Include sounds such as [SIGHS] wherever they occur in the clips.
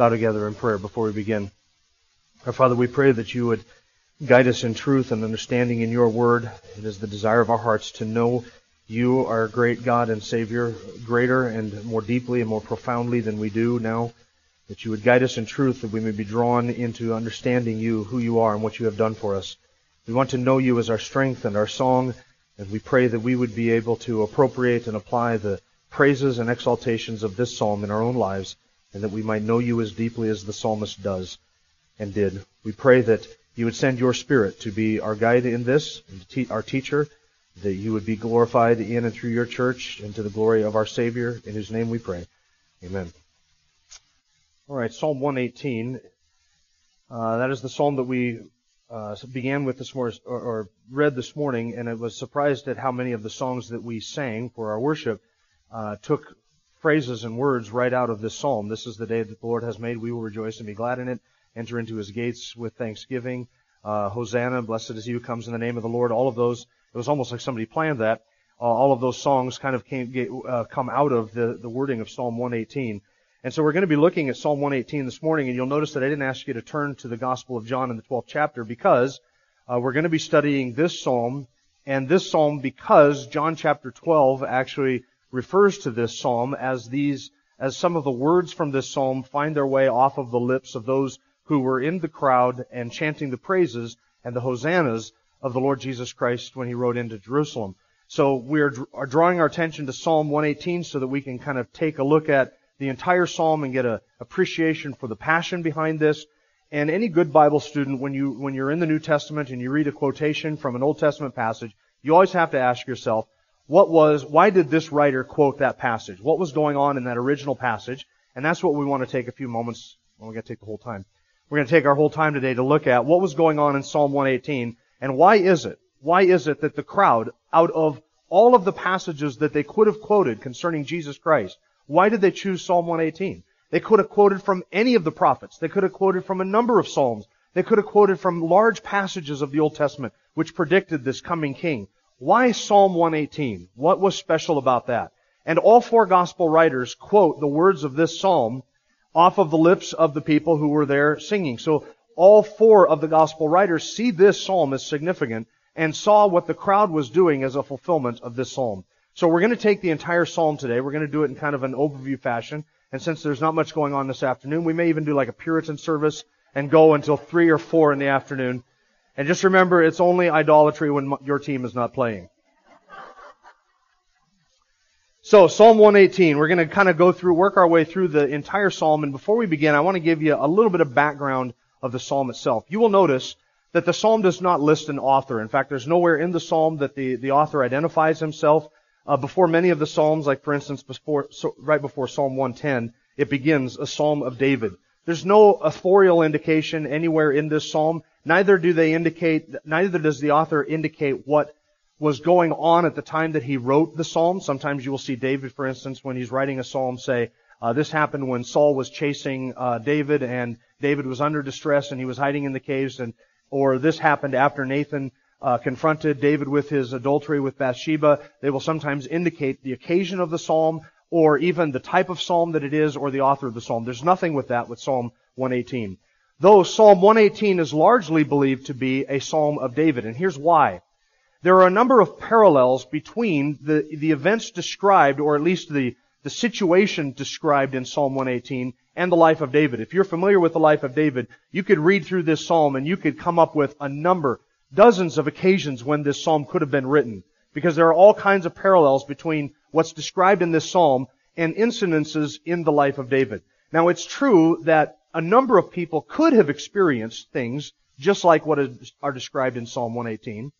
bow together in prayer before we begin. Our Father, we pray that you would guide us in truth and understanding in your word. It is the desire of our hearts to know you, our great God and Savior, greater and more deeply and more profoundly than we do now. That you would guide us in truth, that we may be drawn into understanding you, who you are, and what you have done for us. We want to know you as our strength and our song, and we pray that we would be able to appropriate and apply the praises and exaltations of this psalm in our own lives, and that we might know you as deeply as the psalmist does and did. We pray that you would send your Spirit to be our guide in this, and our teacher, that you would be glorified in and through your church, and to the glory of our Savior, in whose name we pray. Amen. All right, Psalm 118. Uh, that is the psalm that we uh, began with this morning, or, or read this morning, and I was surprised at how many of the songs that we sang for our worship uh, took phrases and words right out of this psalm. This is the day that the Lord has made. We will rejoice and be glad in it. Enter into his gates with thanksgiving. Uh, Hosanna, blessed is he who comes in the name of the Lord. All of those, it was almost like somebody planned that. Uh, all of those songs kind of came, uh, come out of the, the wording of Psalm 118. And so we're going to be looking at Psalm 118 this morning, and you'll notice that I didn't ask you to turn to the Gospel of John in the 12th chapter because uh, we're going to be studying this psalm and this psalm because John chapter 12 actually refers to this psalm as these, as some of the words from this psalm find their way off of the lips of those who were in the crowd and chanting the praises and the hosannas of the Lord Jesus Christ when he rode into Jerusalem. So we are, drawing our attention to Psalm 118 so that we can kind of take a look at the entire psalm and get an appreciation for the passion behind this. And any good Bible student, when you when you're in the New Testament and you read a quotation from an Old Testament passage, you always have to ask yourself, what was, why did this writer quote that passage? What was going on in that original passage? And that's what we want to take a few moments, well, we're going to take the whole time. We're going to take our whole time today to look at what was going on in Psalm 118 and why is it, why is it that the crowd, out of all of the passages that they could have quoted concerning Jesus Christ, why did they choose Psalm 118? They could have quoted from any of the prophets. They could have quoted from a number of Psalms. They could have quoted from large passages of the Old Testament which predicted this coming king. Why Psalm 118? What was special about that? And all four gospel writers quote the words of this psalm off of the lips of the people who were there singing. So all four of the gospel writers see this psalm as significant and saw what the crowd was doing as a fulfillment of this psalm. So we're going to take the entire psalm today. We're going to do it in kind of an overview fashion. And since there's not much going on this afternoon, we may even do like a Puritan service and go until three or four in the afternoon and just remember, it's only idolatry when your team is not playing. So, Psalm 118, we're going to kind of go through, work our way through the entire psalm. And before we begin, I want to give you a little bit of background of the psalm itself. You will notice that the psalm does not list an author. In fact, there's nowhere in the psalm that the, the author identifies himself. Uh, before many of the psalms, like for instance, before, so, right before Psalm 110, it begins a psalm of David. There's no authorial indication anywhere in this psalm. Neither do they indicate, neither does the author indicate what was going on at the time that he wrote the psalm. Sometimes you will see David, for instance, when he's writing a psalm, say, uh, this happened when Saul was chasing uh, David, and David was under distress, and he was hiding in the caves, and or this happened after Nathan uh, confronted David with his adultery with Bathsheba. They will sometimes indicate the occasion of the psalm, or even the type of psalm that it is, or the author of the psalm. There's nothing with that with Psalm 118 though Psalm 118 is largely believed to be a psalm of David. And here's why. There are a number of parallels between the, the events described, or at least the, the situation described in Psalm 118 and the life of David. If you're familiar with the life of David, you could read through this psalm and you could come up with a number, dozens of occasions when this psalm could have been written. Because there are all kinds of parallels between what's described in this psalm and incidences in the life of David. Now it's true that a number of people could have experienced things just like what are described in Psalm 118.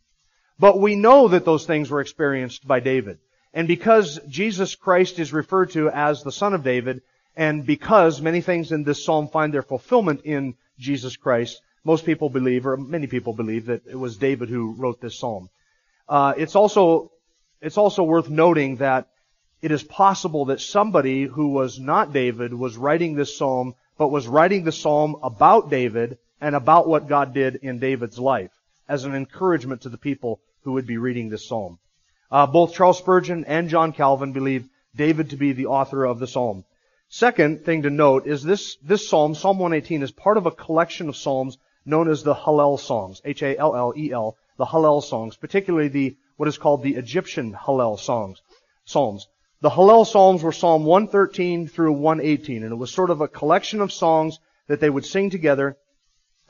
But we know that those things were experienced by David. And because Jesus Christ is referred to as the Son of David, And because many things in this psalm find their fulfillment in Jesus Christ, most people believe, or many people believe, that it was David who wrote this psalm. Uh, it's also it's also worth noting that it is possible that somebody who was not David was writing this psalm, but was writing the psalm about David and about what God did in David's life as an encouragement to the people who would be reading this psalm. Uh, both Charles Spurgeon and John Calvin believe David to be the author of the psalm. Second thing to note is this, this psalm, Psalm 118, is part of a collection of psalms known as the Hallel songs, H-A-L-L-E-L, the Hallel songs, particularly the, what is called the Egyptian Hallel songs, psalms. The Hallel psalms were Psalm 113 through 118, and it was sort of a collection of songs that they would sing together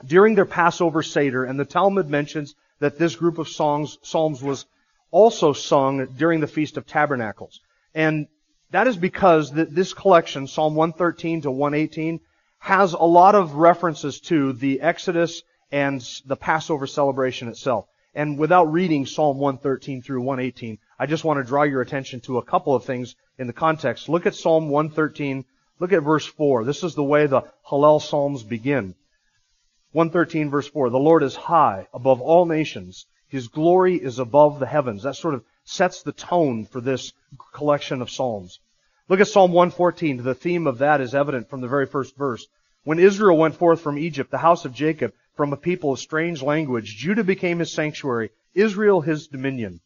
during their Passover Seder, and the Talmud mentions that this group of songs, psalms was also sung during the Feast of Tabernacles. And that is because this collection, Psalm 113 to 118, has a lot of references to the Exodus and the Passover celebration itself. And without reading Psalm 113 through 118, I just want to draw your attention to a couple of things in the context. Look at Psalm 113. Look at verse 4. This is the way the Hallel Psalms begin. 113 verse 4. The Lord is high above all nations. His glory is above the heavens. That sort of sets the tone for this collection of Psalms. Look at Psalm 114. The theme of that is evident from the very first verse. When Israel went forth from Egypt, the house of Jacob, from a people of strange language, Judah became his sanctuary, Israel his dominion.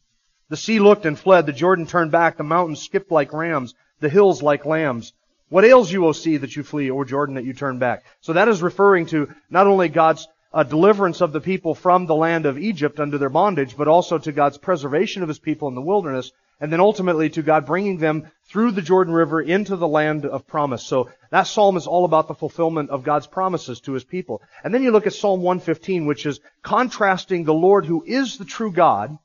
The sea looked and fled, the Jordan turned back, the mountains skipped like rams, the hills like lambs. What ails you, O sea, that you flee, or Jordan, that you turn back? So that is referring to not only God's uh, deliverance of the people from the land of Egypt under their bondage, but also to God's preservation of His people in the wilderness, and then ultimately to God bringing them through the Jordan River into the land of promise. So that psalm is all about the fulfillment of God's promises to His people. And then you look at Psalm 115, which is contrasting the Lord who is the true God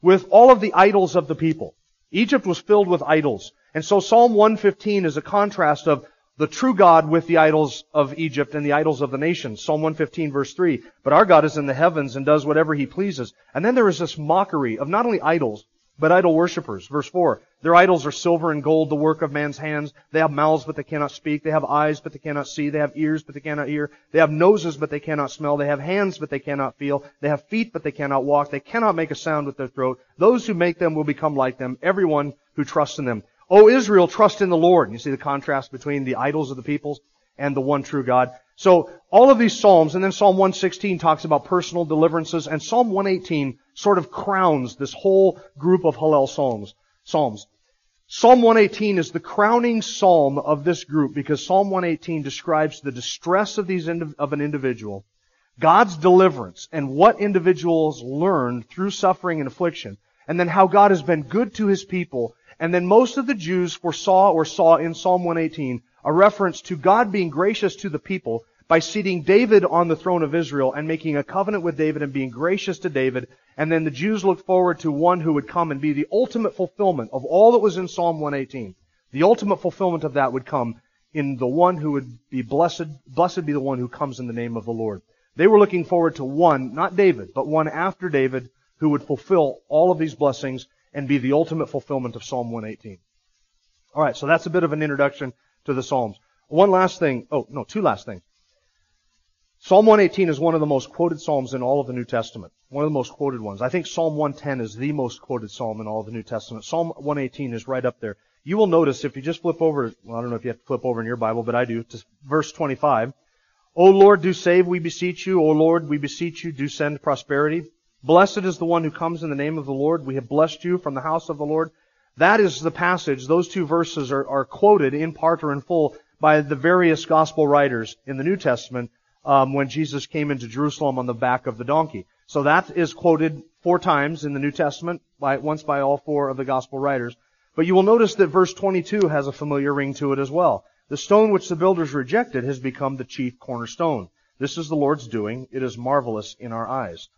with all of the idols of the people. Egypt was filled with idols. And so Psalm 115 is a contrast of the true God with the idols of Egypt and the idols of the nations. Psalm 115 verse 3. But our God is in the heavens and does whatever he pleases. And then there is this mockery of not only idols, but idol worshippers. Verse 4. Their idols are silver and gold, the work of man's hands. They have mouths, but they cannot speak. They have eyes, but they cannot see. They have ears, but they cannot hear. They have noses, but they cannot smell. They have hands, but they cannot feel. They have feet, but they cannot walk. They cannot make a sound with their throat. Those who make them will become like them, everyone who trusts in them. O Israel, trust in the Lord. You see the contrast between the idols of the peoples and the one true God. So all of these Psalms, and then Psalm 116 talks about personal deliverances, and Psalm 118 sort of crowns this whole group of Hallel Psalms. Psalms. Psalm 118 is the crowning psalm of this group because Psalm 118 describes the distress of these of an individual, God's deliverance, and what individuals learned through suffering and affliction, and then how God has been good to His people. And then most of the Jews foresaw or saw in Psalm 118 a reference to God being gracious to the people by seating David on the throne of Israel and making a covenant with David and being gracious to David. And then the Jews looked forward to one who would come and be the ultimate fulfillment of all that was in Psalm 118. The ultimate fulfillment of that would come in the one who would be blessed, blessed be the one who comes in the name of the Lord. They were looking forward to one, not David, but one after David who would fulfill all of these blessings and be the ultimate fulfillment of Psalm 118. Alright, so that's a bit of an introduction to the Psalms. One last thing. Oh, no, two last things. Psalm 118 is one of the most quoted Psalms in all of the New Testament. One of the most quoted ones. I think Psalm 110 is the most quoted Psalm in all of the New Testament. Psalm 118 is right up there. You will notice if you just flip over, well, I don't know if you have to flip over in your Bible, but I do, to verse 25. O Lord, do save, we beseech you. O Lord, we beseech you, do send prosperity. Blessed is the one who comes in the name of the Lord. We have blessed you from the house of the Lord. That is the passage. Those two verses are, are quoted in part or in full by the various gospel writers in the New Testament um, when Jesus came into Jerusalem on the back of the donkey. So that is quoted four times in the New Testament, by, once by all four of the gospel writers. But you will notice that verse 22 has a familiar ring to it as well. The stone which the builders rejected has become the chief cornerstone. This is the Lord's doing. It is marvelous in our eyes.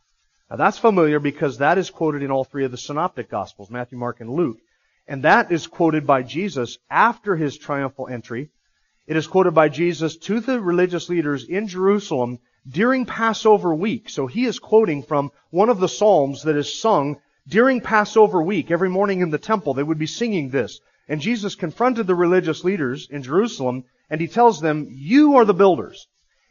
Now that's familiar because that is quoted in all three of the synoptic gospels, Matthew, Mark, and Luke. And that is quoted by Jesus after his triumphal entry. It is quoted by Jesus to the religious leaders in Jerusalem during Passover week. So he is quoting from one of the Psalms that is sung during Passover week. Every morning in the temple, they would be singing this. And Jesus confronted the religious leaders in Jerusalem and he tells them, you are the builders,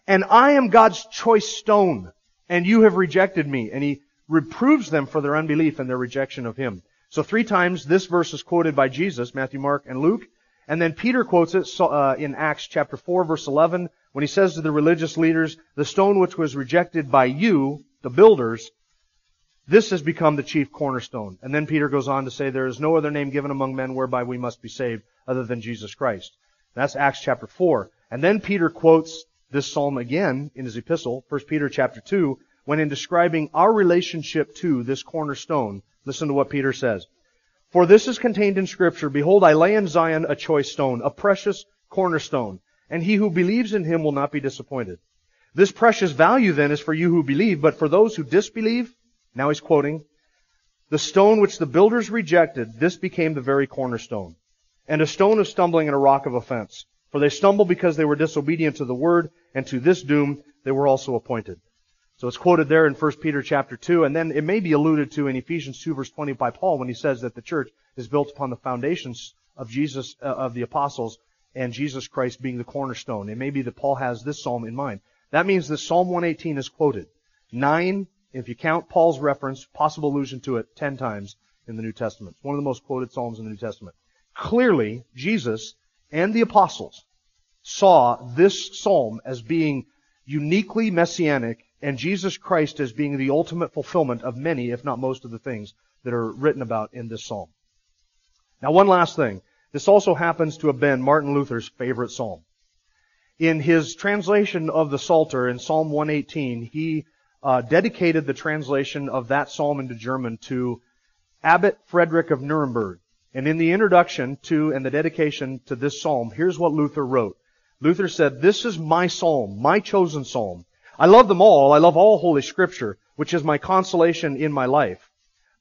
and I am God's choice stone, and you have rejected me. And he reproves them for their unbelief and their rejection of him. So three times this verse is quoted by Jesus, Matthew, Mark, and Luke. And then Peter quotes it uh, in Acts chapter 4 verse 11 when he says to the religious leaders, the stone which was rejected by you, the builders, this has become the chief cornerstone. And then Peter goes on to say, there is no other name given among men whereby we must be saved other than Jesus Christ. That's Acts chapter 4. And then Peter quotes this psalm again in his epistle, 1 Peter chapter 2, when in describing our relationship to this cornerstone, listen to what Peter says. For this is contained in scripture, Behold, I lay in Zion a choice stone, a precious cornerstone, and he who believes in him will not be disappointed. This precious value then is for you who believe, but for those who disbelieve, now he's quoting, the stone which the builders rejected, this became the very cornerstone, and a stone of stumbling and a rock of offense. For they stumbled because they were disobedient to the word, and to this doom they were also appointed. So it's quoted there in 1 Peter chapter 2, and then it may be alluded to in Ephesians 2 verse 20 by Paul when he says that the church is built upon the foundations of Jesus, uh, of the apostles, and Jesus Christ being the cornerstone. It may be that Paul has this psalm in mind. That means that Psalm 118 is quoted. Nine, if you count Paul's reference, possible allusion to it, ten times in the New Testament. It's one of the most quoted psalms in the New Testament. Clearly, Jesus and the apostles saw this psalm as being uniquely messianic and Jesus Christ as being the ultimate fulfillment of many, if not most of the things that are written about in this psalm. Now one last thing. This also happens to have been Martin Luther's favorite psalm. In his translation of the Psalter in Psalm 118, he uh, dedicated the translation of that psalm into German to Abbot Frederick of Nuremberg. And in the introduction to and the dedication to this psalm, here's what Luther wrote. Luther said, This is my psalm, my chosen psalm. I love them all. I love all Holy Scripture, which is my consolation in my life.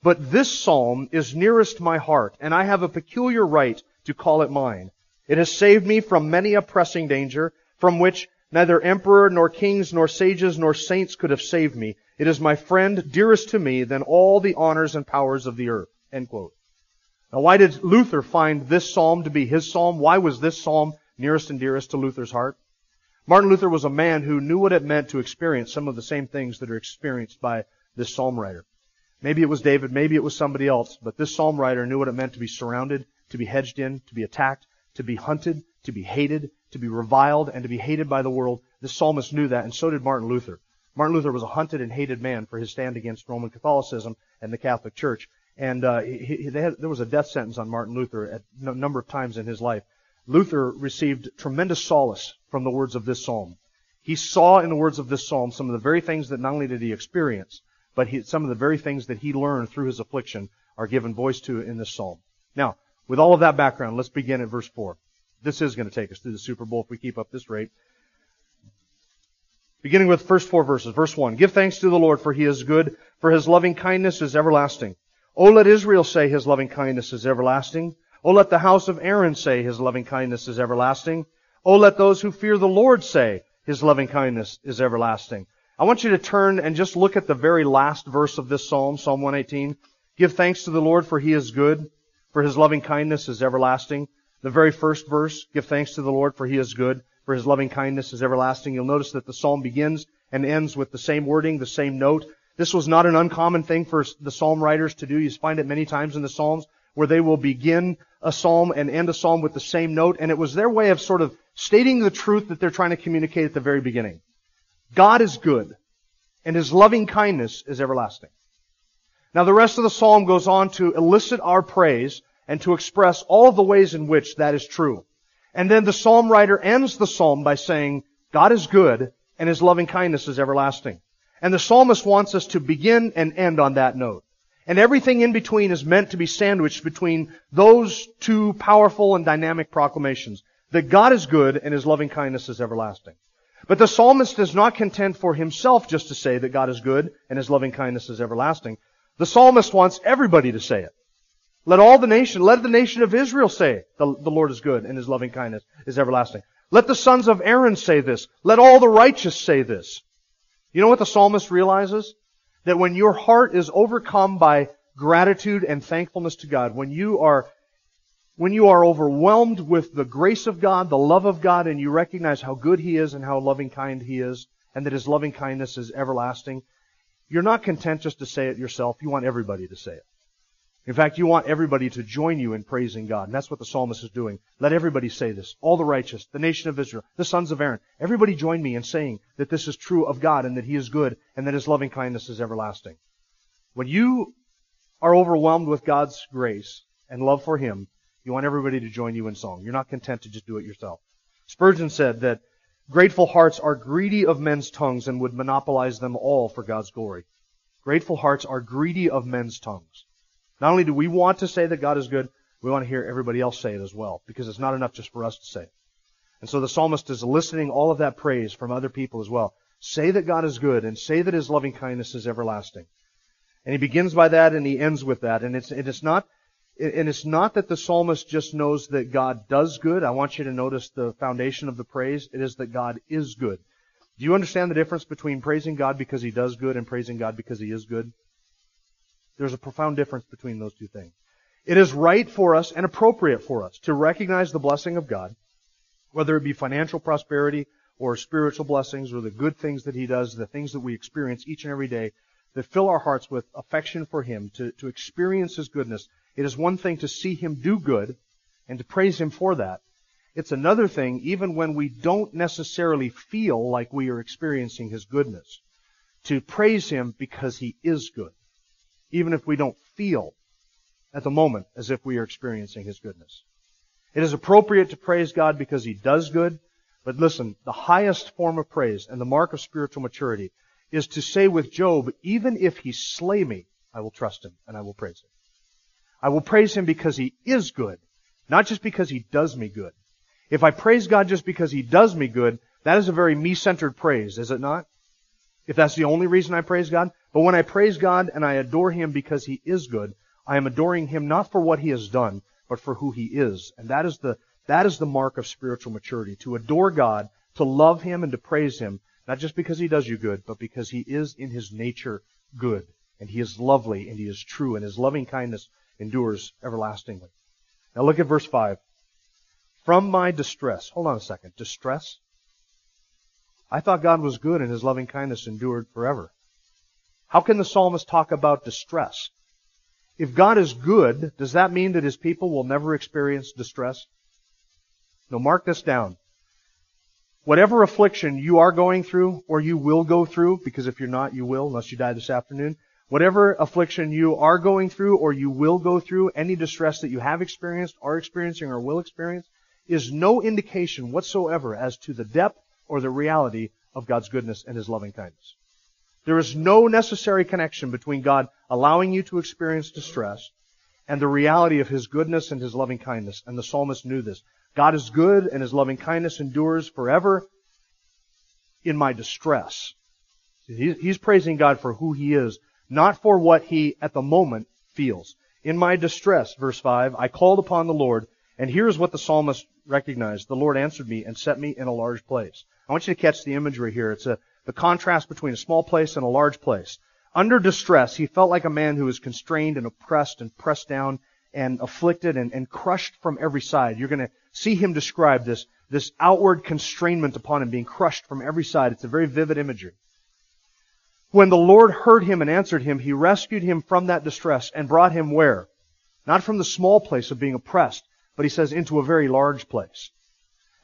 But this psalm is nearest my heart, and I have a peculiar right to call it mine. It has saved me from many a pressing danger, from which neither emperor, nor kings, nor sages, nor saints could have saved me. It is my friend, dearest to me than all the honors and powers of the earth. Now why did Luther find this psalm to be his psalm? Why was this psalm nearest and dearest to Luther's heart? Martin Luther was a man who knew what it meant to experience some of the same things that are experienced by this psalm writer. Maybe it was David, maybe it was somebody else, but this psalm writer knew what it meant to be surrounded, to be hedged in, to be attacked, to be hunted, to be hated, to be reviled, and to be hated by the world. This psalmist knew that, and so did Martin Luther. Martin Luther was a hunted and hated man for his stand against Roman Catholicism and the Catholic Church. And uh, he, he, had, there was a death sentence on Martin Luther at a number of times in his life. Luther received tremendous solace from the words of this psalm. He saw in the words of this psalm some of the very things that not only did he experience, but he, some of the very things that he learned through his affliction are given voice to in this psalm. Now, with all of that background, let's begin at verse 4. This is going to take us through the Super Bowl if we keep up this rate. Beginning with the first four verses. Verse 1. Give thanks to the Lord for he is good, for his loving kindness is everlasting. O let Israel say his loving kindness is everlasting. O let the house of Aaron say, His loving kindness is everlasting. O let those who fear the Lord say, His loving kindness is everlasting. I want you to turn and just look at the very last verse of this psalm, Psalm 118. Give thanks to the Lord for He is good, for His loving kindness is everlasting. The very first verse, give thanks to the Lord for He is good, for His loving kindness is everlasting. You'll notice that the psalm begins and ends with the same wording, the same note. This was not an uncommon thing for the psalm writers to do. You find it many times in the psalms where they will begin a psalm and end a psalm with the same note, and it was their way of sort of stating the truth that they're trying to communicate at the very beginning. God is good, and His loving kindness is everlasting. Now the rest of the psalm goes on to elicit our praise and to express all the ways in which that is true. And then the psalm writer ends the psalm by saying, God is good, and His loving kindness is everlasting. And the psalmist wants us to begin and end on that note. And everything in between is meant to be sandwiched between those two powerful and dynamic proclamations. That God is good and His loving kindness is everlasting. But the psalmist is not content for himself just to say that God is good and His loving kindness is everlasting. The psalmist wants everybody to say it. Let all the nation, let the nation of Israel say the, the Lord is good and His loving kindness is everlasting. Let the sons of Aaron say this. Let all the righteous say this. You know what the psalmist realizes? That when your heart is overcome by gratitude and thankfulness to God, when you are when you are overwhelmed with the grace of God, the love of God, and you recognize how good He is and how loving kind He is, and that His loving kindness is everlasting, you're not content just to say it yourself. You want everybody to say it. In fact, you want everybody to join you in praising God. And that's what the psalmist is doing. Let everybody say this. All the righteous, the nation of Israel, the sons of Aaron. Everybody join me in saying that this is true of God and that He is good and that His loving kindness is everlasting. When you are overwhelmed with God's grace and love for Him, you want everybody to join you in song. You're not content to just do it yourself. Spurgeon said that grateful hearts are greedy of men's tongues and would monopolize them all for God's glory. Grateful hearts are greedy of men's tongues. Not only do we want to say that God is good, we want to hear everybody else say it as well, because it's not enough just for us to say it. And so the psalmist is eliciting all of that praise from other people as well. Say that God is good and say that his loving kindness is everlasting. And he begins by that and he ends with that. And it's, it's not, and it's not that the psalmist just knows that God does good. I want you to notice the foundation of the praise. It is that God is good. Do you understand the difference between praising God because he does good and praising God because he is good? There's a profound difference between those two things. It is right for us and appropriate for us to recognize the blessing of God, whether it be financial prosperity or spiritual blessings or the good things that He does, the things that we experience each and every day that fill our hearts with affection for Him, to, to experience His goodness. It is one thing to see Him do good and to praise Him for that. It's another thing, even when we don't necessarily feel like we are experiencing His goodness, to praise Him because He is good even if we don't feel at the moment as if we are experiencing His goodness. It is appropriate to praise God because He does good, but listen, the highest form of praise and the mark of spiritual maturity is to say with Job, even if He slay me, I will trust Him and I will praise Him. I will praise Him because He is good, not just because He does me good. If I praise God just because He does me good, that is a very me-centered praise, is it not? If that's the only reason I praise God, but when I praise God and I adore Him because He is good, I am adoring Him not for what He has done, but for who He is. And that is the, that is the mark of spiritual maturity. To adore God, to love Him and to praise Him, not just because He does you good, but because He is in His nature good. And He is lovely and He is true and His loving kindness endures everlastingly. Now look at verse 5. From my distress. Hold on a second. Distress? I thought God was good and His loving kindness endured forever. How can the psalmist talk about distress? If God is good, does that mean that his people will never experience distress? No, mark this down. Whatever affliction you are going through, or you will go through, because if you're not, you will, unless you die this afternoon. Whatever affliction you are going through, or you will go through, any distress that you have experienced, are experiencing, or will experience, is no indication whatsoever as to the depth or the reality of God's goodness and His loving kindness. There is no necessary connection between God allowing you to experience distress and the reality of His goodness and His loving kindness. And the psalmist knew this. God is good and His loving kindness endures forever in my distress. He's praising God for who He is, not for what He at the moment feels. In my distress, verse 5, I called upon the Lord, and here's what the psalmist recognized. The Lord answered me and set me in a large place. I want you to catch the imagery here. It's a, the contrast between a small place and a large place. Under distress, he felt like a man who was constrained and oppressed and pressed down and afflicted and, and crushed from every side. You're going to see him describe this, this outward constrainment upon him being crushed from every side. It's a very vivid imagery. When the Lord heard him and answered him, he rescued him from that distress and brought him where? Not from the small place of being oppressed, but he says into a very large place.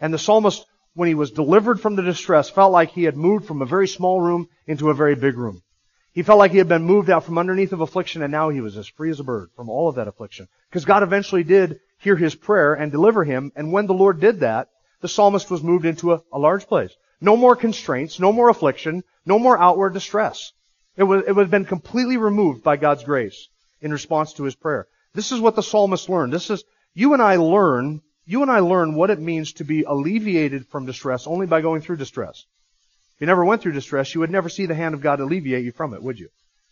And the psalmist when he was delivered from the distress, felt like he had moved from a very small room into a very big room. He felt like he had been moved out from underneath of affliction and now he was as free as a bird from all of that affliction. Because God eventually did hear his prayer and deliver him, and when the Lord did that, the psalmist was moved into a, a large place. No more constraints, no more affliction, no more outward distress. It was, it was been completely removed by God's grace in response to his prayer. This is what the psalmist learned. This is, you and I learn you and I learn what it means to be alleviated from distress only by going through distress. If you never went through distress, you would never see the hand of God alleviate you from it, would you?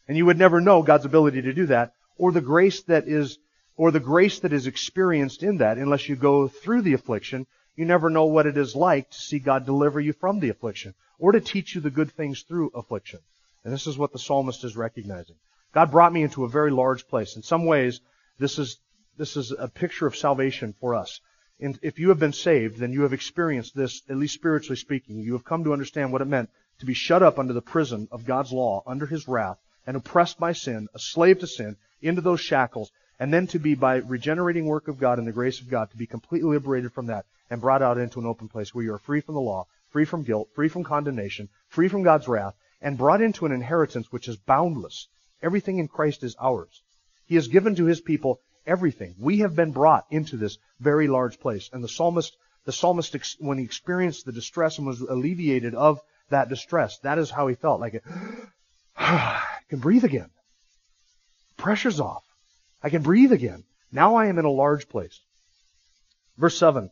And you would never know God's ability to do that, or the grace that is, or the grace that is experienced in that, unless you go through the affliction. You never know what it is like to see God deliver you from the affliction, or to teach you the good things through affliction. And this is what the psalmist is recognizing. God brought me into a very large place. In some ways, this is this is a picture of salvation for us. And if you have been saved, then you have experienced this, at least spiritually speaking. You have come to understand what it meant to be shut up under the prison of God's law, under His wrath, and oppressed by sin, a slave to sin, into those shackles, and then to be, by regenerating work of God and the grace of God, to be completely liberated from that and brought out into an open place where you are free from the law, free from guilt, free from condemnation, free from God's wrath, and brought into an inheritance which is boundless. Everything in Christ is ours. He has given to His people everything. We have been brought into this very large place. And the psalmist, the psalmist, when he experienced the distress and was alleviated of that distress, that is how he felt. Like, [SIGHS] I can breathe again. Pressure's off. I can breathe again. Now I am in a large place. Verse 7.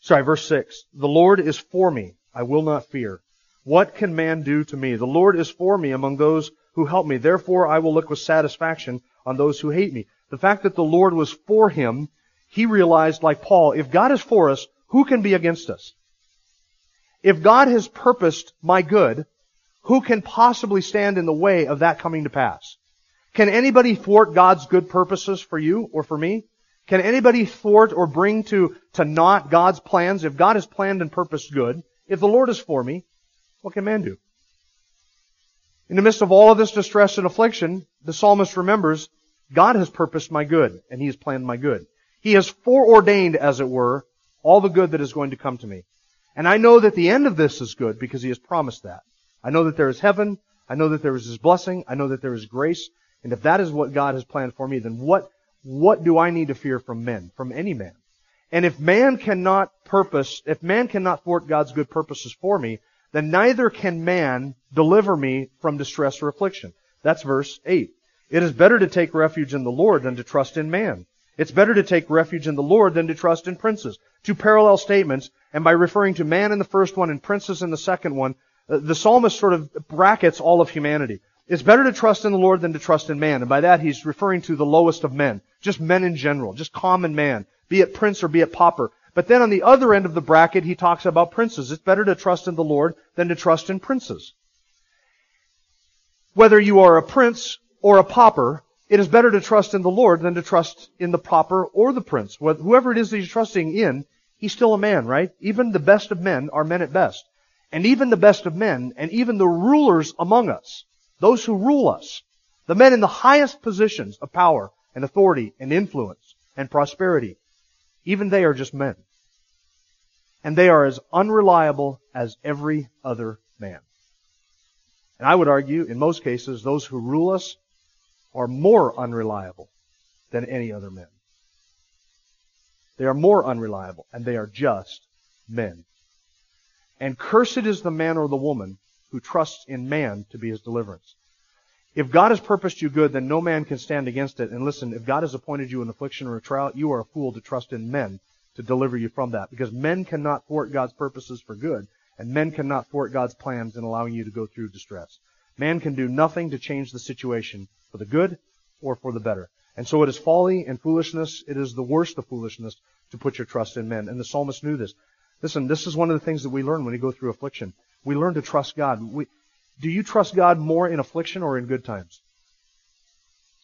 Sorry, verse 6. The Lord is for me. I will not fear. What can man do to me? The Lord is for me among those who help me. Therefore I will look with satisfaction on those who hate me. The fact that the Lord was for him, he realized, like Paul, if God is for us, who can be against us? If God has purposed my good, who can possibly stand in the way of that coming to pass? Can anybody thwart God's good purposes for you or for me? Can anybody thwart or bring to, to naught God's plans? If God has planned and purposed good, if the Lord is for me, what can man do? In the midst of all of this distress and affliction, the psalmist remembers, God has purposed my good, and He has planned my good. He has foreordained, as it were, all the good that is going to come to me. And I know that the end of this is good because He has promised that. I know that there is heaven. I know that there is His blessing. I know that there is grace. And if that is what God has planned for me, then what, what do I need to fear from men, from any man? And if man cannot purpose, if man cannot thwart God's good purposes for me, then neither can man deliver me from distress or affliction. That's verse 8. It is better to take refuge in the Lord than to trust in man. It's better to take refuge in the Lord than to trust in princes. Two parallel statements, and by referring to man in the first one and princes in the second one, uh, the psalmist sort of brackets all of humanity. It's better to trust in the Lord than to trust in man. And by that, he's referring to the lowest of men. Just men in general. Just common man. Be it prince or be it pauper. But then on the other end of the bracket, he talks about princes. It's better to trust in the Lord than to trust in princes. Whether you are a prince or a pauper, it is better to trust in the Lord than to trust in the pauper or the prince. Whoever it is that you're trusting in, he's still a man, right? Even the best of men are men at best. And even the best of men, and even the rulers among us, those who rule us, the men in the highest positions of power and authority and influence and prosperity, even they are just men. And they are as unreliable as every other man. And I would argue, in most cases, those who rule us are more unreliable than any other men. They are more unreliable, and they are just men. And cursed is the man or the woman who trusts in man to be his deliverance. If God has purposed you good, then no man can stand against it. And listen, if God has appointed you an affliction or a trial, you are a fool to trust in men to deliver you from that. Because men cannot thwart God's purposes for good, and men cannot thwart God's plans in allowing you to go through distress. Man can do nothing to change the situation for the good or for the better. And so it is folly and foolishness. It is the worst of foolishness to put your trust in men. And the psalmist knew this. Listen, this is one of the things that we learn when we go through affliction. We learn to trust God. We, do you trust God more in affliction or in good times?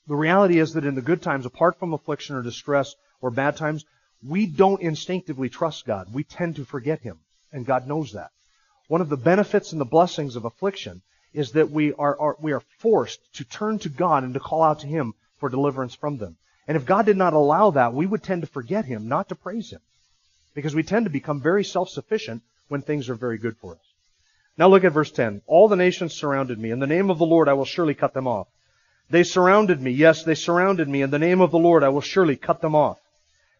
The reality is that in the good times, apart from affliction or distress or bad times, we don't instinctively trust God. We tend to forget Him. And God knows that. One of the benefits and the blessings of affliction is that we are, are, we are forced to turn to God and to call out to Him for deliverance from them. And if God did not allow that, we would tend to forget Him, not to praise Him. Because we tend to become very self-sufficient when things are very good for us. Now look at verse 10. All the nations surrounded me. In the name of the Lord I will surely cut them off. They surrounded me. Yes, they surrounded me. In the name of the Lord I will surely cut them off.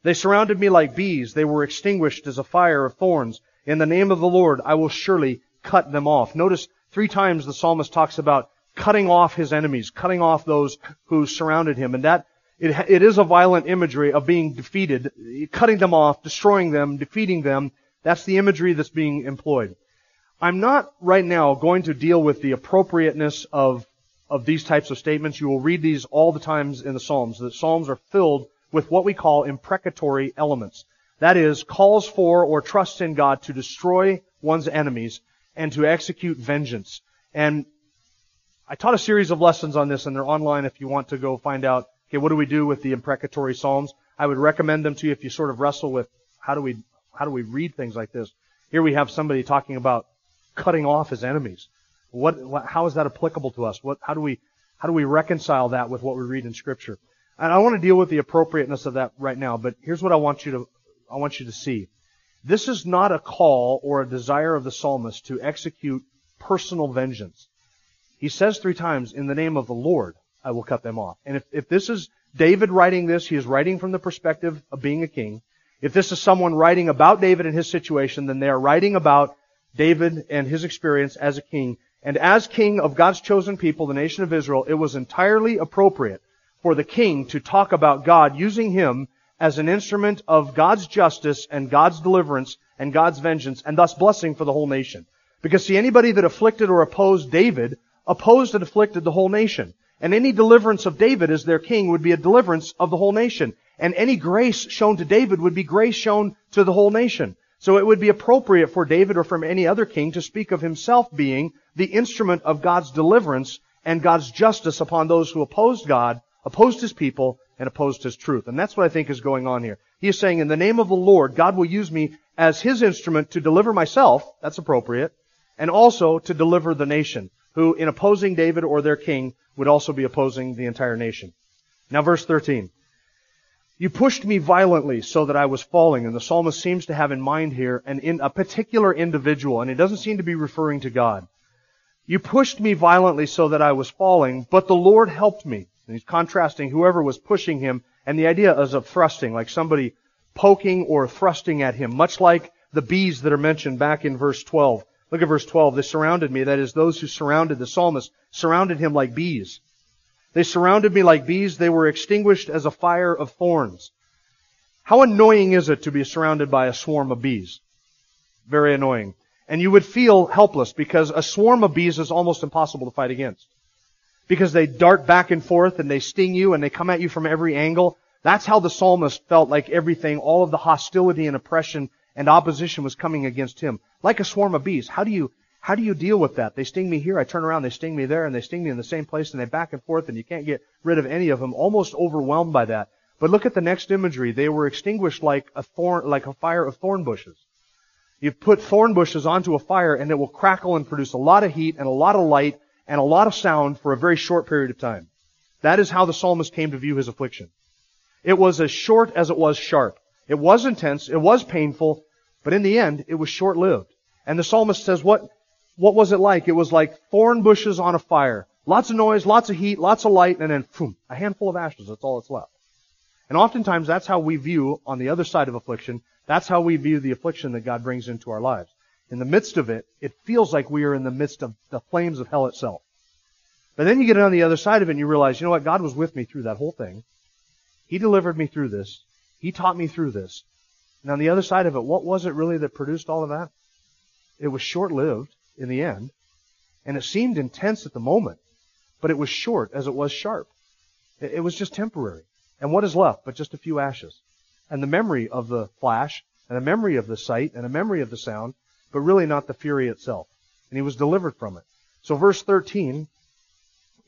They surrounded me like bees. They were extinguished as a fire of thorns. In the name of the Lord I will surely cut them off. Notice three times the psalmist talks about cutting off his enemies, cutting off those who surrounded him. And that, it, it is a violent imagery of being defeated, cutting them off, destroying them, defeating them. That's the imagery that's being employed. I'm not right now going to deal with the appropriateness of, of these types of statements. You will read these all the times in the Psalms. The Psalms are filled with what we call imprecatory elements. That is, calls for or trusts in God to destroy one's enemies and to execute vengeance. And I taught a series of lessons on this and they're online if you want to go find out Okay, what do we do with the imprecatory psalms? I would recommend them to you if you sort of wrestle with how do we how do we read things like this. Here we have somebody talking about cutting off his enemies. What, what how is that applicable to us? What how do we how do we reconcile that with what we read in scripture? And I want to deal with the appropriateness of that right now, but here's what I want you to I want you to see. This is not a call or a desire of the psalmist to execute personal vengeance. He says three times, in the name of the Lord, I will cut them off. And if, if this is David writing this, he is writing from the perspective of being a king. If this is someone writing about David and his situation, then they are writing about David and his experience as a king. And as king of God's chosen people, the nation of Israel, it was entirely appropriate for the king to talk about God using him as an instrument of God's justice and God's deliverance and God's vengeance and thus blessing for the whole nation. Because see, anybody that afflicted or opposed David opposed and afflicted the whole nation. And any deliverance of David as their king would be a deliverance of the whole nation. And any grace shown to David would be grace shown to the whole nation. So it would be appropriate for David or from any other king to speak of himself being the instrument of God's deliverance and God's justice upon those who opposed God, opposed his people, and opposed his truth. And that's what I think is going on here. He is saying, in the name of the Lord, God will use me as his instrument to deliver myself, that's appropriate, and also to deliver the nation, who in opposing David or their king would also be opposing the entire nation. Now verse 13. You pushed me violently so that I was falling, and the psalmist seems to have in mind here an in, a particular individual, and it doesn't seem to be referring to God. You pushed me violently so that I was falling, but the Lord helped me. And he's contrasting whoever was pushing him, and the idea is of thrusting, like somebody poking or thrusting at him, much like the bees that are mentioned back in verse 12. Look at verse 12. They surrounded me, that is, those who surrounded the psalmist, surrounded him like bees. They surrounded me like bees. They were extinguished as a fire of thorns. How annoying is it to be surrounded by a swarm of bees? Very annoying. And you would feel helpless because a swarm of bees is almost impossible to fight against because they dart back and forth and they sting you and they come at you from every angle. That's how the psalmist felt like everything, all of the hostility and oppression and opposition was coming against him. Like a swarm of bees. How do you, how do you deal with that? They sting me here, I turn around, they sting me there, and they sting me in the same place, and they back and forth, and you can't get rid of any of them. Almost overwhelmed by that. But look at the next imagery. They were extinguished like a thorn, like a fire of thorn bushes. You put thorn bushes onto a fire, and it will crackle and produce a lot of heat and a lot of light and a lot of sound for a very short period of time. That is how the psalmist came to view his affliction. It was as short as it was sharp. It was intense, it was painful, but in the end, it was short-lived. And the psalmist says, what, what was it like? It was like thorn bushes on a fire. Lots of noise, lots of heat, lots of light, and then, boom, a handful of ashes. That's all that's left. And oftentimes that's how we view, on the other side of affliction, that's how we view the affliction that God brings into our lives in the midst of it, it feels like we are in the midst of the flames of hell itself. But then you get on the other side of it and you realize, you know what, God was with me through that whole thing. He delivered me through this. He taught me through this. And on the other side of it, what was it really that produced all of that? It was short-lived in the end. And it seemed intense at the moment. But it was short as it was sharp. It was just temporary. And what is left but just a few ashes? And the memory of the flash, and a memory of the sight, and a memory of the sound, but really not the fury itself. And he was delivered from it. So verse 13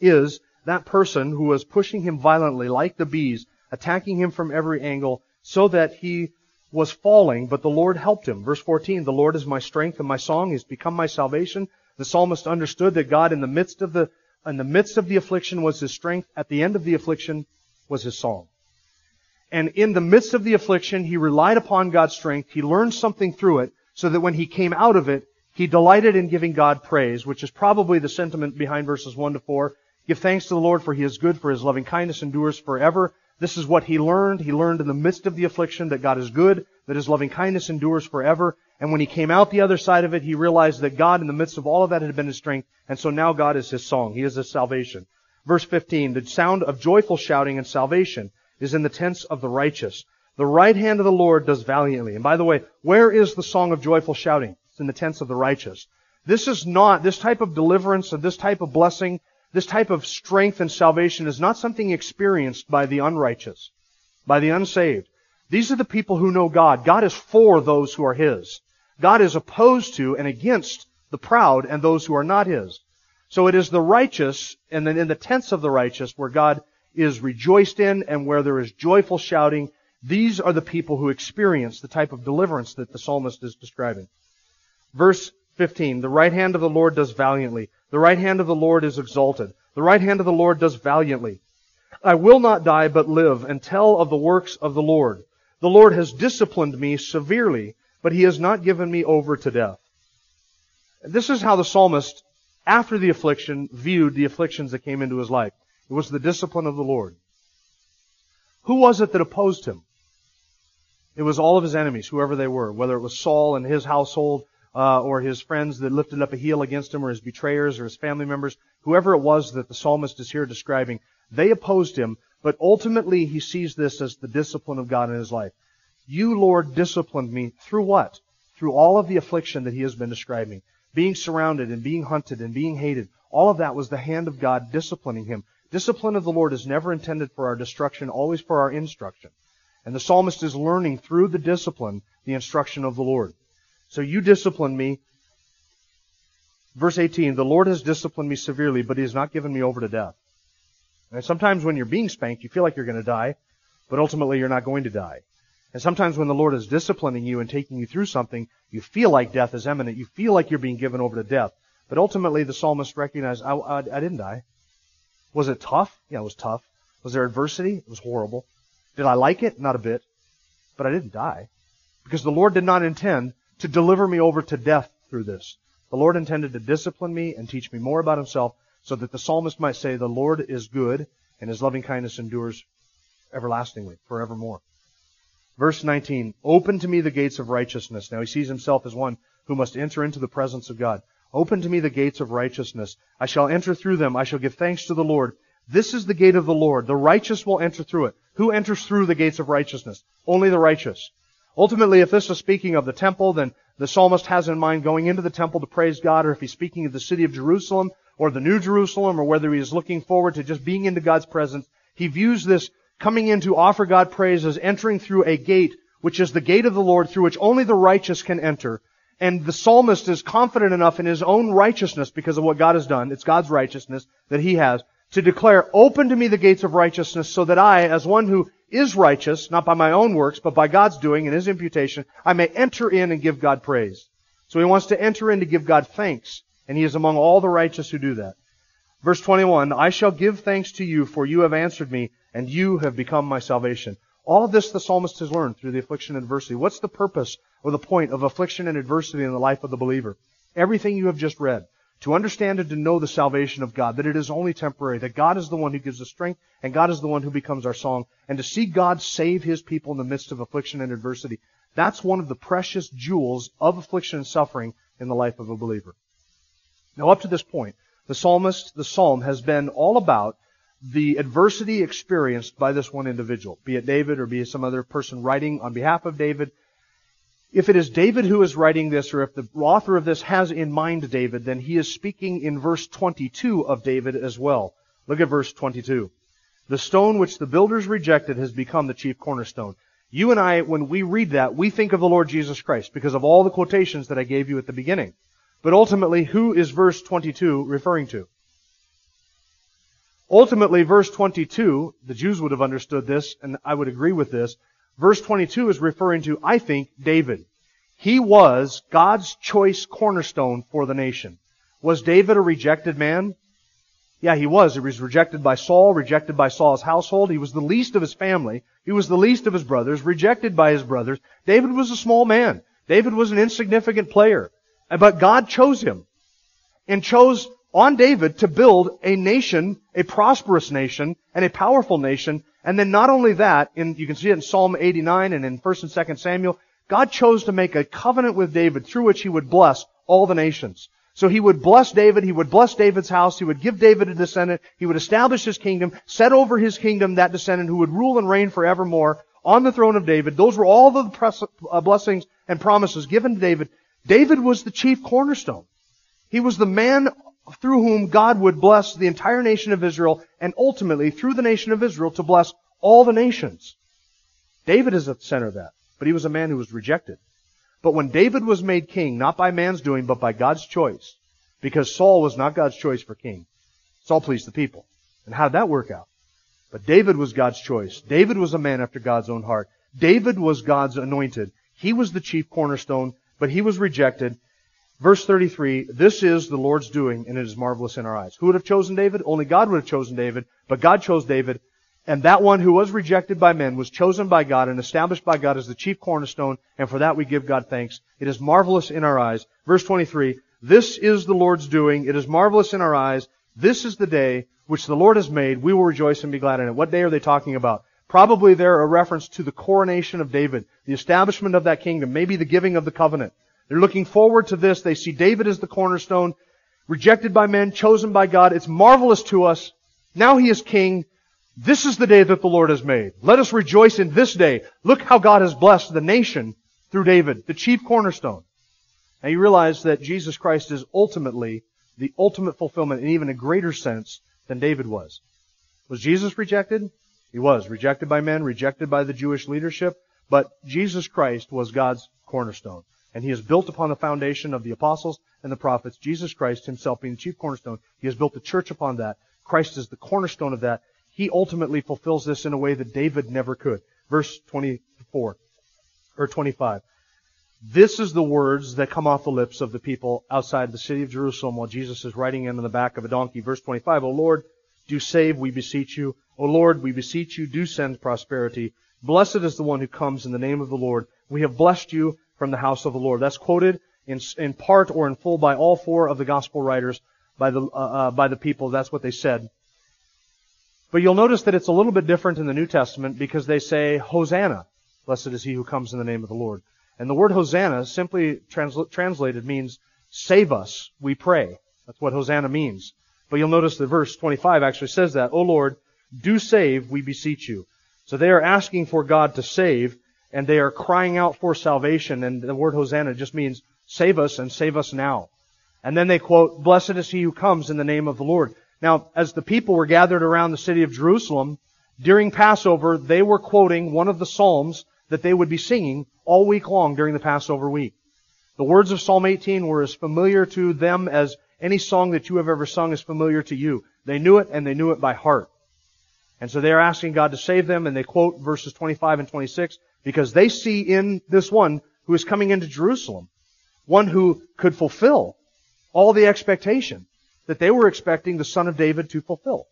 is that person who was pushing him violently like the bees, attacking him from every angle, so that he was falling, but the Lord helped him. Verse 14, the Lord is my strength and my song. He's become my salvation. The psalmist understood that God in the midst of the, in the midst of the affliction was his strength. At the end of the affliction was his song. And in the midst of the affliction, he relied upon God's strength. He learned something through it so that when he came out of it, he delighted in giving God praise, which is probably the sentiment behind verses 1 to 4. Give thanks to the Lord for he is good, for his loving kindness endures forever. This is what he learned. He learned in the midst of the affliction that God is good, that his loving kindness endures forever. And when he came out the other side of it, he realized that God in the midst of all of that had been his strength. And so now God is his song. He is his salvation. Verse 15, the sound of joyful shouting and salvation is in the tents of the righteous. The right hand of the Lord does valiantly. And by the way, where is the song of joyful shouting? It's in the tents of the righteous. This is not, this type of deliverance and this type of blessing, this type of strength and salvation is not something experienced by the unrighteous, by the unsaved. These are the people who know God. God is for those who are His. God is opposed to and against the proud and those who are not His. So it is the righteous and then in the tents of the righteous where God is rejoiced in and where there is joyful shouting, these are the people who experience the type of deliverance that the psalmist is describing. Verse 15, the right hand of the Lord does valiantly. The right hand of the Lord is exalted. The right hand of the Lord does valiantly. I will not die, but live and tell of the works of the Lord. The Lord has disciplined me severely, but he has not given me over to death. This is how the psalmist, after the affliction, viewed the afflictions that came into his life. It was the discipline of the Lord. Who was it that opposed him? It was all of his enemies, whoever they were, whether it was Saul and his household, uh, or his friends that lifted up a heel against him, or his betrayers, or his family members, whoever it was that the psalmist is here describing, they opposed him, but ultimately he sees this as the discipline of God in his life. You, Lord, disciplined me through what? Through all of the affliction that he has been describing. Being surrounded and being hunted and being hated. All of that was the hand of God disciplining him. Discipline of the Lord is never intended for our destruction, always for our instruction. And the psalmist is learning through the discipline the instruction of the Lord. So you discipline me. Verse 18, the Lord has disciplined me severely, but he has not given me over to death. And sometimes when you're being spanked, you feel like you're going to die, but ultimately you're not going to die. And sometimes when the Lord is disciplining you and taking you through something, you feel like death is imminent. You feel like you're being given over to death. But ultimately the psalmist recognized, I, I, I didn't die. Was it tough? Yeah, it was tough. Was there adversity? It was horrible. Did I like it? Not a bit. But I didn't die. Because the Lord did not intend to deliver me over to death through this. The Lord intended to discipline me and teach me more about Himself so that the psalmist might say, The Lord is good, and his loving kindness endures everlastingly, forevermore. Verse 19, Open to me the gates of righteousness. Now he sees himself as one who must enter into the presence of God. Open to me the gates of righteousness. I shall enter through them. I shall give thanks to the Lord. This is the gate of the Lord. The righteous will enter through it. Who enters through the gates of righteousness? Only the righteous. Ultimately, if this is speaking of the temple, then the psalmist has in mind going into the temple to praise God, or if he's speaking of the city of Jerusalem, or the New Jerusalem, or whether he is looking forward to just being into God's presence, he views this coming in to offer God praise as entering through a gate, which is the gate of the Lord, through which only the righteous can enter. And the psalmist is confident enough in his own righteousness because of what God has done, it's God's righteousness that he has, to declare, open to me the gates of righteousness so that I, as one who is righteous, not by my own works, but by God's doing and his imputation, I may enter in and give God praise. So he wants to enter in to give God thanks and he is among all the righteous who do that. Verse 21, I shall give thanks to you, for you have answered me, and you have become my salvation. All of this the psalmist has learned through the affliction and adversity. What's the purpose or the point of affliction and adversity in the life of the believer? Everything you have just read. To understand and to know the salvation of God, that it is only temporary, that God is the one who gives us strength, and God is the one who becomes our song, and to see God save His people in the midst of affliction and adversity. That's one of the precious jewels of affliction and suffering in the life of a believer. Now, up to this point, the psalmist, the psalm has been all about the adversity experienced by this one individual, be it David or be it some other person writing on behalf of David. If it is David who is writing this, or if the author of this has in mind David, then he is speaking in verse 22 of David as well. Look at verse 22. The stone which the builders rejected has become the chief cornerstone. You and I, when we read that, we think of the Lord Jesus Christ because of all the quotations that I gave you at the beginning. But ultimately, who is verse 22 referring to? Ultimately, verse 22, the Jews would have understood this, and I would agree with this. Verse 22 is referring to, I think, David. He was God's choice cornerstone for the nation. Was David a rejected man? Yeah, he was. He was rejected by Saul, rejected by Saul's household. He was the least of his family. He was the least of his brothers, rejected by his brothers. David was a small man. David was an insignificant player. But God chose him and chose on David to build a nation, a prosperous nation, and a powerful nation. And then not only that, in, you can see it in Psalm 89 and in 1st and 2nd Samuel, God chose to make a covenant with David through which he would bless all the nations. So he would bless David, he would bless David's house, he would give David a descendant, he would establish his kingdom, set over his kingdom that descendant who would rule and reign forevermore on the throne of David. Those were all the uh, blessings and promises given to David. David was the chief cornerstone. He was the man through whom God would bless the entire nation of Israel and ultimately through the nation of Israel to bless all the nations. David is at the center of that, but he was a man who was rejected. But when David was made king, not by man's doing, but by God's choice, because Saul was not God's choice for king, Saul pleased the people. And how did that work out? But David was God's choice. David was a man after God's own heart. David was God's anointed. He was the chief cornerstone, but he was rejected. Verse 33, this is the Lord's doing, and it is marvelous in our eyes. Who would have chosen David? Only God would have chosen David, but God chose David, and that one who was rejected by men was chosen by God and established by God as the chief cornerstone, and for that we give God thanks. It is marvelous in our eyes. Verse 23, this is the Lord's doing, it is marvelous in our eyes. This is the day which the Lord has made. We will rejoice and be glad in it. What day are they talking about? Probably they're a reference to the coronation of David, the establishment of that kingdom, maybe the giving of the covenant. They're looking forward to this. They see David as the cornerstone, rejected by men, chosen by God. It's marvelous to us. Now he is king. This is the day that the Lord has made. Let us rejoice in this day. Look how God has blessed the nation through David, the chief cornerstone. Now you realize that Jesus Christ is ultimately the ultimate fulfillment in even a greater sense than David was. Was Jesus rejected? He was. Rejected by men, rejected by the Jewish leadership, but Jesus Christ was God's cornerstone. And he is built upon the foundation of the apostles and the prophets, Jesus Christ himself being the chief cornerstone. He has built the church upon that. Christ is the cornerstone of that. He ultimately fulfills this in a way that David never could. Verse 24, or 25. This is the words that come off the lips of the people outside the city of Jerusalem while Jesus is riding in on the back of a donkey. Verse 25, O Lord, do save, we beseech you. O Lord, we beseech you, do send prosperity. Blessed is the one who comes in the name of the Lord. We have blessed you from the house of the Lord. That's quoted in, in part or in full by all four of the gospel writers, by the, uh, uh, by the people. That's what they said. But you'll notice that it's a little bit different in the New Testament because they say, Hosanna. Blessed is he who comes in the name of the Lord. And the word Hosanna, simply transla- translated, means save us, we pray. That's what Hosanna means. But you'll notice that verse 25 actually says that, O Lord, do save, we beseech you. So they are asking for God to save, and they are crying out for salvation, and the word Hosanna just means save us and save us now. And then they quote, Blessed is he who comes in the name of the Lord. Now, as the people were gathered around the city of Jerusalem, during Passover, they were quoting one of the Psalms that they would be singing all week long during the Passover week. The words of Psalm 18 were as familiar to them as any song that you have ever sung is familiar to you. They knew it and they knew it by heart. And so they're asking God to save them and they quote verses 25 and 26 because they see in this one who is coming into Jerusalem, one who could fulfill all the expectation that they were expecting the son of David to fulfill.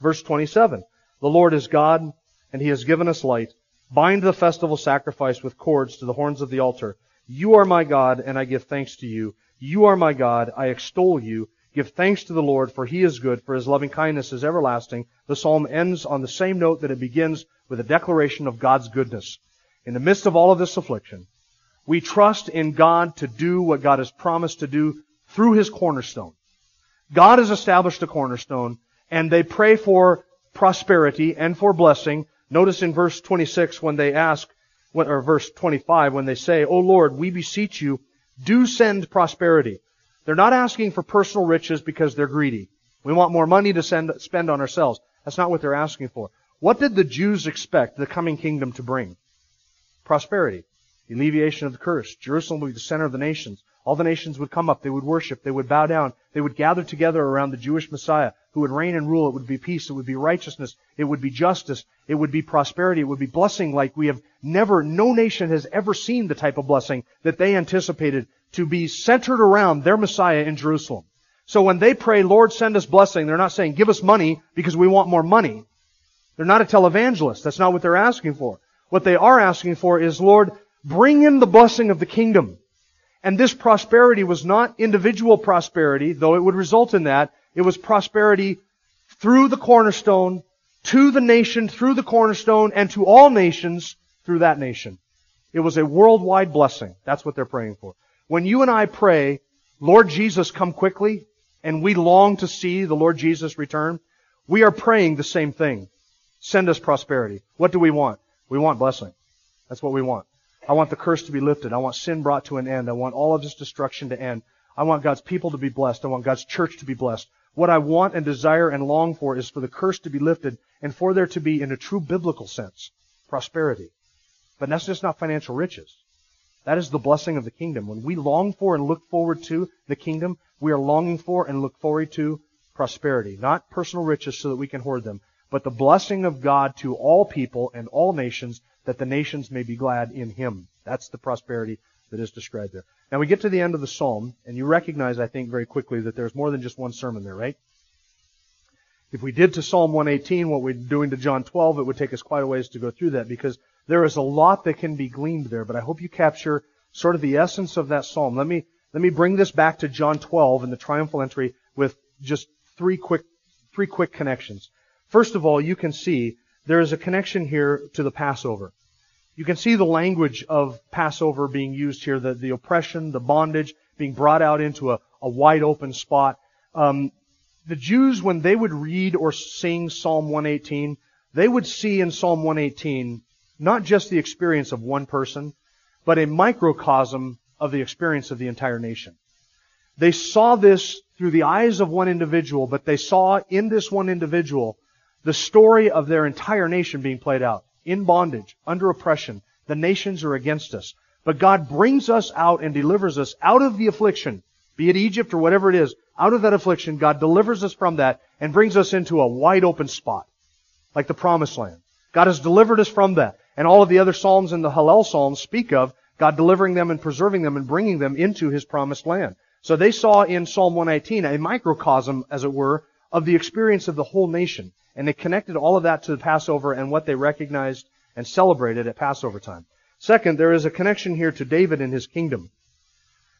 Verse 27, the Lord is God and he has given us light. Bind the festival sacrifice with cords to the horns of the altar. You are my God and I give thanks to you. You are my God. I extol you. Give thanks to the Lord, for he is good, for his loving kindness is everlasting. The psalm ends on the same note that it begins with a declaration of God's goodness. In the midst of all of this affliction, we trust in God to do what God has promised to do through his cornerstone. God has established a cornerstone, and they pray for prosperity and for blessing. Notice in verse 26 when they ask, or verse 25 when they say, O Lord, we beseech you, do send prosperity. They're not asking for personal riches because they're greedy. We want more money to send, spend on ourselves. That's not what they're asking for. What did the Jews expect the coming kingdom to bring? Prosperity. The alleviation of the curse. Jerusalem would be the center of the nations. All the nations would come up. They would worship. They would bow down. They would gather together around the Jewish Messiah who would reign and rule. It would be peace. It would be righteousness. It would be justice. It would be prosperity. It would be blessing like we have never, no nation has ever seen the type of blessing that they anticipated to be centered around their Messiah in Jerusalem. So when they pray, Lord, send us blessing, they're not saying, give us money because we want more money. They're not a televangelist. That's not what they're asking for. What they are asking for is, Lord, bring in the blessing of the kingdom. And this prosperity was not individual prosperity, though it would result in that. It was prosperity through the cornerstone, to the nation through the cornerstone, and to all nations through that nation. It was a worldwide blessing. That's what they're praying for. When you and I pray, Lord Jesus, come quickly, and we long to see the Lord Jesus return, we are praying the same thing. Send us prosperity. What do we want? We want blessing. That's what we want. I want the curse to be lifted. I want sin brought to an end. I want all of this destruction to end. I want God's people to be blessed. I want God's church to be blessed. What I want and desire and long for is for the curse to be lifted and for there to be, in a true biblical sense, prosperity. But that's just not financial riches. That is the blessing of the kingdom. When we long for and look forward to the kingdom, we are longing for and look forward to prosperity. Not personal riches so that we can hoard them, but the blessing of God to all people and all nations, that the nations may be glad in him. That's the prosperity that is described there. Now we get to the end of the psalm, and you recognize, I think, very quickly that there's more than just one sermon there, right? If we did to Psalm 118 what we're doing to John 12, it would take us quite a ways to go through that because there is a lot that can be gleaned there, but I hope you capture sort of the essence of that psalm. Let me, let me bring this back to John 12 and the triumphal entry with just three quick, three quick connections. First of all, you can see there is a connection here to the Passover. You can see the language of Passover being used here, the, the oppression, the bondage being brought out into a, a wide open spot. Um, the Jews, when they would read or sing Psalm 118, they would see in Psalm 118 not just the experience of one person, but a microcosm of the experience of the entire nation. They saw this through the eyes of one individual, but they saw in this one individual the story of their entire nation being played out. In bondage, under oppression. The nations are against us. But God brings us out and delivers us out of the affliction, be it Egypt or whatever it is, out of that affliction, God delivers us from that and brings us into a wide open spot, like the promised land. God has delivered us from that. And all of the other Psalms and the Hallel Psalms speak of God delivering them and preserving them and bringing them into His promised land. So they saw in Psalm 118 a microcosm, as it were, of the experience of the whole nation. And they connected all of that to the Passover and what they recognized and celebrated at Passover time. Second, there is a connection here to David and his kingdom.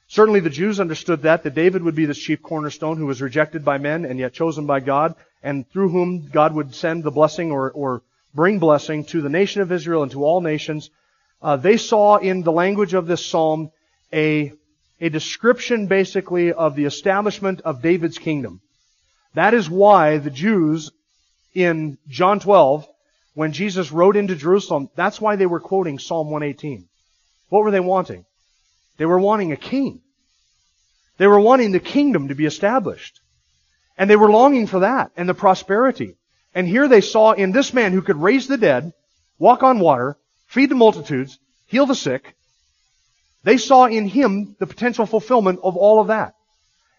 Certainly the Jews understood that, that David would be this chief cornerstone who was rejected by men and yet chosen by God, and through whom God would send the blessing or, or bring blessing to the nation of Israel and to all nations. Uh, they saw in the language of this psalm a, a description basically of the establishment of David's kingdom. That is why the Jews in John 12, when Jesus rode into Jerusalem, that's why they were quoting Psalm 118. What were they wanting? They were wanting a king. They were wanting the kingdom to be established. And they were longing for that and the prosperity. And here they saw in this man who could raise the dead, walk on water, feed the multitudes, heal the sick, they saw in him the potential fulfillment of all of that.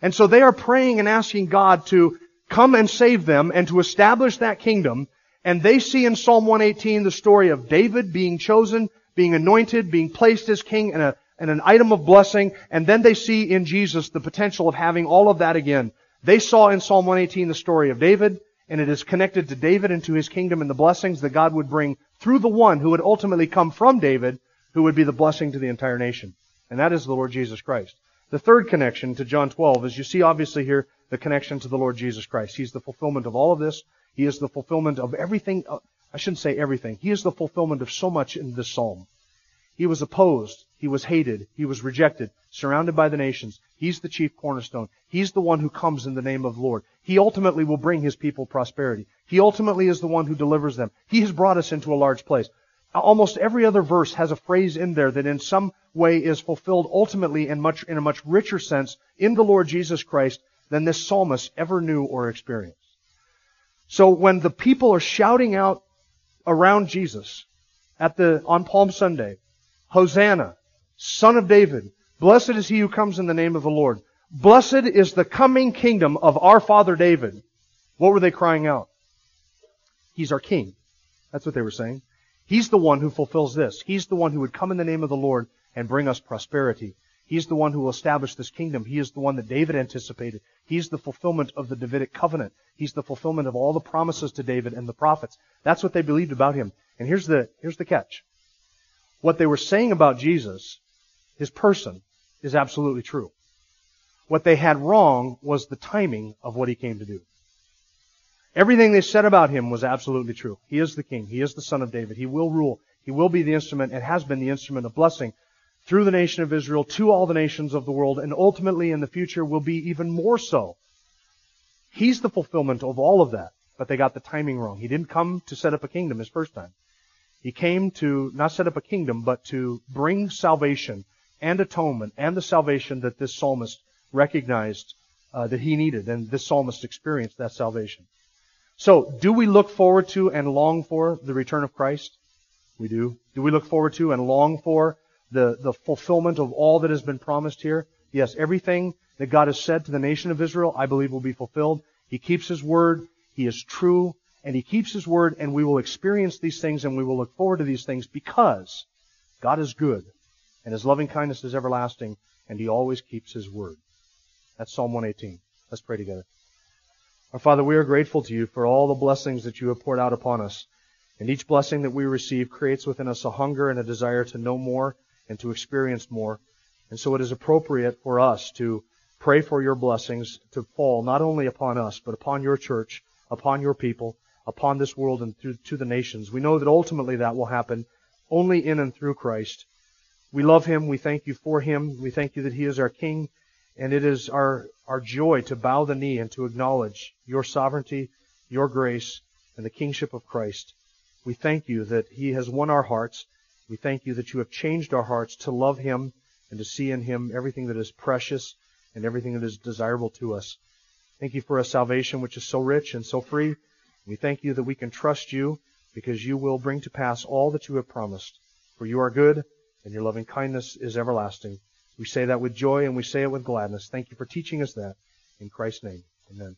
And so they are praying and asking God to come and save them and to establish that kingdom. And they see in Psalm 118 the story of David being chosen, being anointed, being placed as king and, a, and an item of blessing. And then they see in Jesus the potential of having all of that again. They saw in Psalm 118 the story of David, and it is connected to David and to his kingdom and the blessings that God would bring through the one who would ultimately come from David, who would be the blessing to the entire nation. And that is the Lord Jesus Christ. The third connection to John 12 is you see obviously here the connection to the Lord Jesus Christ. He's the fulfillment of all of this. He is the fulfillment of everything. Uh, I shouldn't say everything. He is the fulfillment of so much in this psalm. He was opposed. He was hated. He was rejected, surrounded by the nations. He's the chief cornerstone. He's the one who comes in the name of the Lord. He ultimately will bring his people prosperity. He ultimately is the one who delivers them. He has brought us into a large place. Almost every other verse has a phrase in there that in some way is fulfilled ultimately in much, in a much richer sense in the Lord Jesus Christ than this psalmist ever knew or experienced. So when the people are shouting out around Jesus at the, on Palm Sunday, Hosanna, Son of David, blessed is he who comes in the name of the Lord. Blessed is the coming kingdom of our father David. What were they crying out? He's our king. That's what they were saying. He's the one who fulfills this. He's the one who would come in the name of the Lord and bring us prosperity. He's the one who will establish this kingdom. He is the one that David anticipated. He's the fulfillment of the Davidic covenant. He's the fulfillment of all the promises to David and the prophets. That's what they believed about him. And here's the, here's the catch. What they were saying about Jesus, his person, is absolutely true. What they had wrong was the timing of what he came to do. Everything they said about him was absolutely true. He is the king. He is the son of David. He will rule. He will be the instrument and has been the instrument of blessing through the nation of Israel to all the nations of the world, and ultimately in the future will be even more so. He's the fulfillment of all of that, but they got the timing wrong. He didn't come to set up a kingdom his first time. He came to not set up a kingdom, but to bring salvation and atonement and the salvation that this psalmist recognized uh, that he needed, and this psalmist experienced that salvation. So, do we look forward to and long for the return of Christ? We do. Do we look forward to and long for the, the fulfillment of all that has been promised here. Yes, everything that God has said to the nation of Israel, I believe will be fulfilled. He keeps His word. He is true. and He keeps His word, and we will experience these things, and we will look forward to these things because God is good, and His loving kindness is everlasting, and He always keeps His word. That's Psalm 118. Let's pray together. Our Father, we are grateful to you for all the blessings that you have poured out upon us. And each blessing that we receive creates within us a hunger and a desire to know more and to experience more. And so it is appropriate for us to pray for your blessings to fall not only upon us, but upon your church, upon your people, upon this world and through, to the nations. We know that ultimately that will happen only in and through Christ. We love him. We thank you for him. We thank you that he is our king. And it is our, our joy to bow the knee and to acknowledge your sovereignty, your grace, and the kingship of Christ. We thank you that he has won our hearts. We thank you that you have changed our hearts to love him and to see in him everything that is precious and everything that is desirable to us. Thank you for a salvation which is so rich and so free. We thank you that we can trust you because you will bring to pass all that you have promised. For you are good and your loving kindness is everlasting. We say that with joy and we say it with gladness. Thank you for teaching us that. In Christ's name, amen.